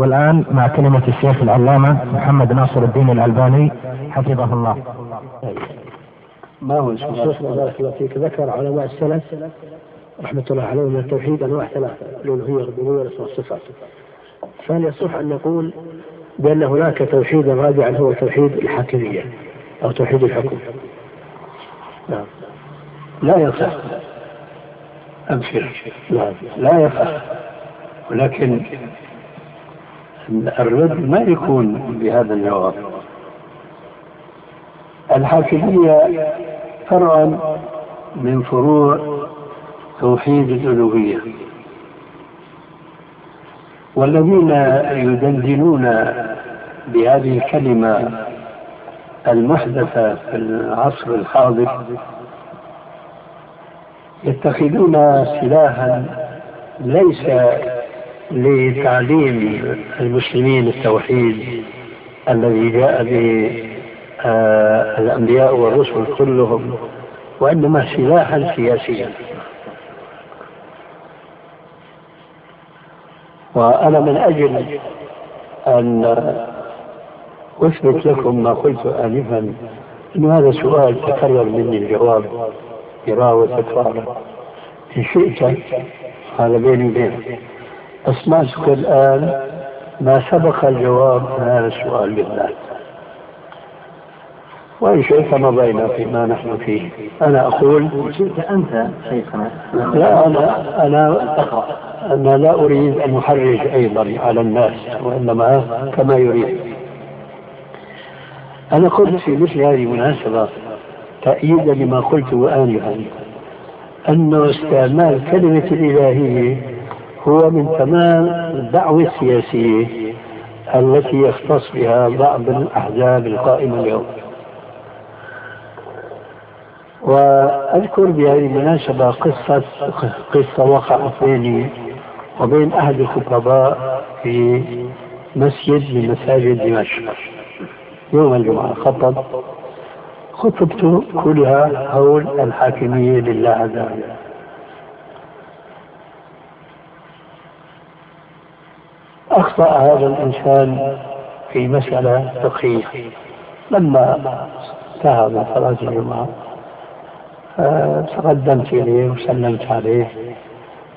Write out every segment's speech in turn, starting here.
والآن مع كلمة الشيخ العلامة محمد ناصر الدين الألباني حفظه الله. ما هو الشيخ بارك الله فيك. ذكر علماء السلف رحمة الله عليهم من التوحيد أنواع ثلاثة الألوهية والربوبية والصفات. فهل يصح أن نقول بأن هناك توحيدا رابعا هو توحيد الحاكمية أو توحيد الحكم؟ نعم. لا يصح. أبشر لا لا يصح. ولكن الرد ما يكون بهذا الجواب. الحاكمية فرع من فروع توحيد الألوهية. والذين يدندنون بهذه الكلمة المحدثة في العصر الحاضر يتخذون سلاحا ليس لتعليم المسلمين التوحيد الذي جاء به آه، الأنبياء والرسل كلهم وإنما سلاحا سياسيا. وأنا من أجل أن أثبت لكم ما قلت آنفا أن هذا سؤال تكرر مني الجواب مرارا وتكرارا إن شئت هذا بيني وبينك. أسمعتك الآن ما سبق الجواب عن هذا السؤال بالذات. وإن شئت مضينا فيما نحن فيه. أنا أقول شئت أنت شيخنا. لا أنا أنا أنا لا أريد أن أحرج أيضا على الناس وإنما كما يريد. أنا قلت في مثل هذه المناسبة تأييدا لما قلته آنفا أن استعمال كلمة الإلهية هو من تمام الدعوة السياسية التي يختص بها بعض الأحزاب القائمة اليوم. وأذكر بهذه المناسبة قصة قصة وقعت بيني وبين أحد الخطباء في مسجد من مساجد دمشق يوم الجمعة خطب خطبته كلها حول الحاكمية لله عز وجل. أخطأ هذا الإنسان في مسألة فقهية. لما انتهى من صلاة الجمعة تقدمت إليه وسلمت عليه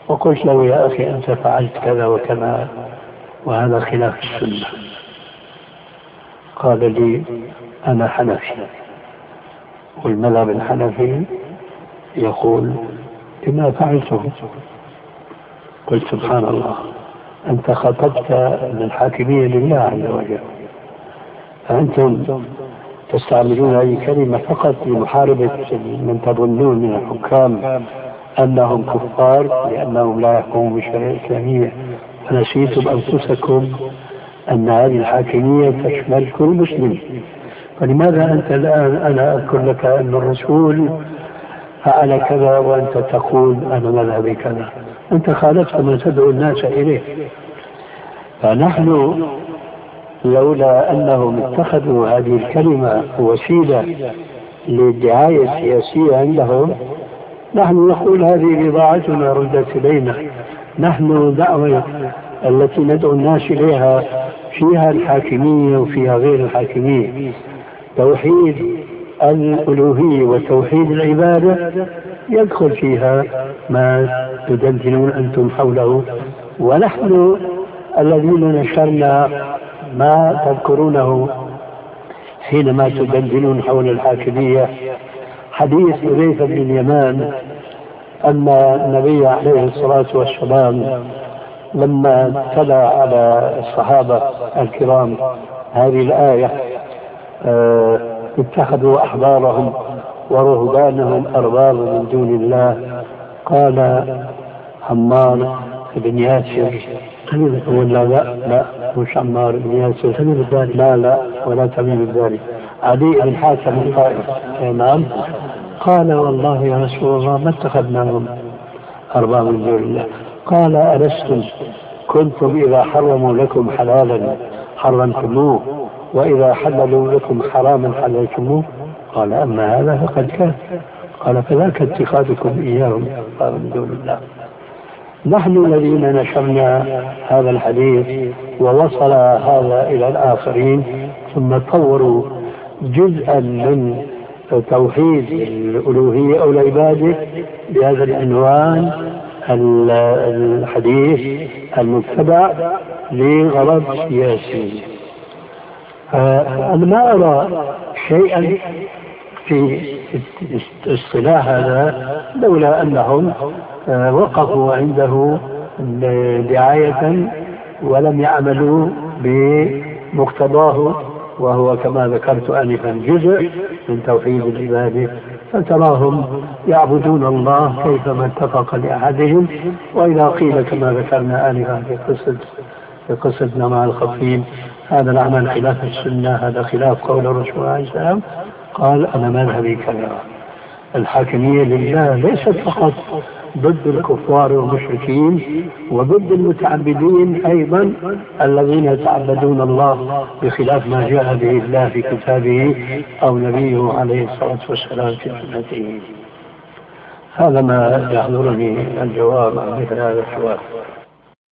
وقلت له يا أخي أنت فعلت كذا وكذا وهذا خلاف السنة. قال لي أنا حنفي. والمذهب الحنفي يقول بما فعلته. قلت سبحان الله. أنت خطبت للحاكمية لله عز وجل. فأنتم تستعملون هذه الكلمة فقط لمحاربة من تظنون من الحكام أنهم كفار لأنهم لا يحكمون بالشريعة الإسلامية. فنسيتم أنفسكم أن هذه الحاكمية تشمل كل مسلم. فلماذا أنت الآن أنا أذكر لك أن الرسول فعل كذا وأنت تقول أنا مذهبي كذا؟ أنت خالفت ما تدعو الناس إليه. فنحن لولا أنهم اتخذوا هذه الكلمة وسيلة للدعاية السياسية عندهم نحن نقول هذه بضاعتنا ردت إلينا. نحن دعوة التي ندعو الناس إليها فيها الحاكمية وفيها غير الحاكمية توحيد الألوهية وتوحيد العبادة يدخل فيها ما تدندنون أنتم حوله. ونحن الذين نشرنا ما تذكرونه حينما تدندنون حول الحاكمية. حديث حذيفة بن اليمان أن النبي عليه الصلاة والسلام لما تلا على الصحابة الكرام هذه الآية آه اتخذوا أحبارهم ورهبانهم أربابا من دون الله. قال عمار بن ياسر. ولا لا؟ لا مش عمار بن ياسر. تميم الداري لا لا ولا تميم الداري علي بن حاتم القائد نعم. قال والله يا رسول الله ما اتخذناهم أربابا من دون الله. قال ألستم؟ كنتم إذا حرموا لكم حلالا حرمتموه. وإذا حللوا لكم حراما حللتموه؟ قال أما هذا فقد كان. قال فذاك اتخاذكم إياهم من دون الله. نحن الذين نشرنا هذا الحديث ووصل هذا إلى الآخرين ثم طوروا جزءا من توحيد الألوهية أو العبادة بهذا العنوان الحديث المتبع لغرض سياسي. أنا ما أرى شيئا في اصطلاح هذا لولا أنهم وقفوا عنده دعاية ولم يعملوا بمقتضاه وهو كما ذكرت آنفا جزء من توحيد العبادة فتراهم يعبدون الله كيفما اتفق لأحدهم. وإذا قيل كما ذكرنا آنفا في قصة في قصتنا مع الخفيف هذا العمل خلاف السنة هذا خلاف قول الرسول عليه السلام قال أنا مذهبي كذا الحاكمية لله ليست فقط ضد الكفار والمشركين وضد المتعبدين أيضا الذين يتعبدون الله بخلاف ما جاء به الله في كتابه أو نبيه عليه الصلاة والسلام في سنته. هذا ما يحضرني الجواب عن مثل هذا السؤال.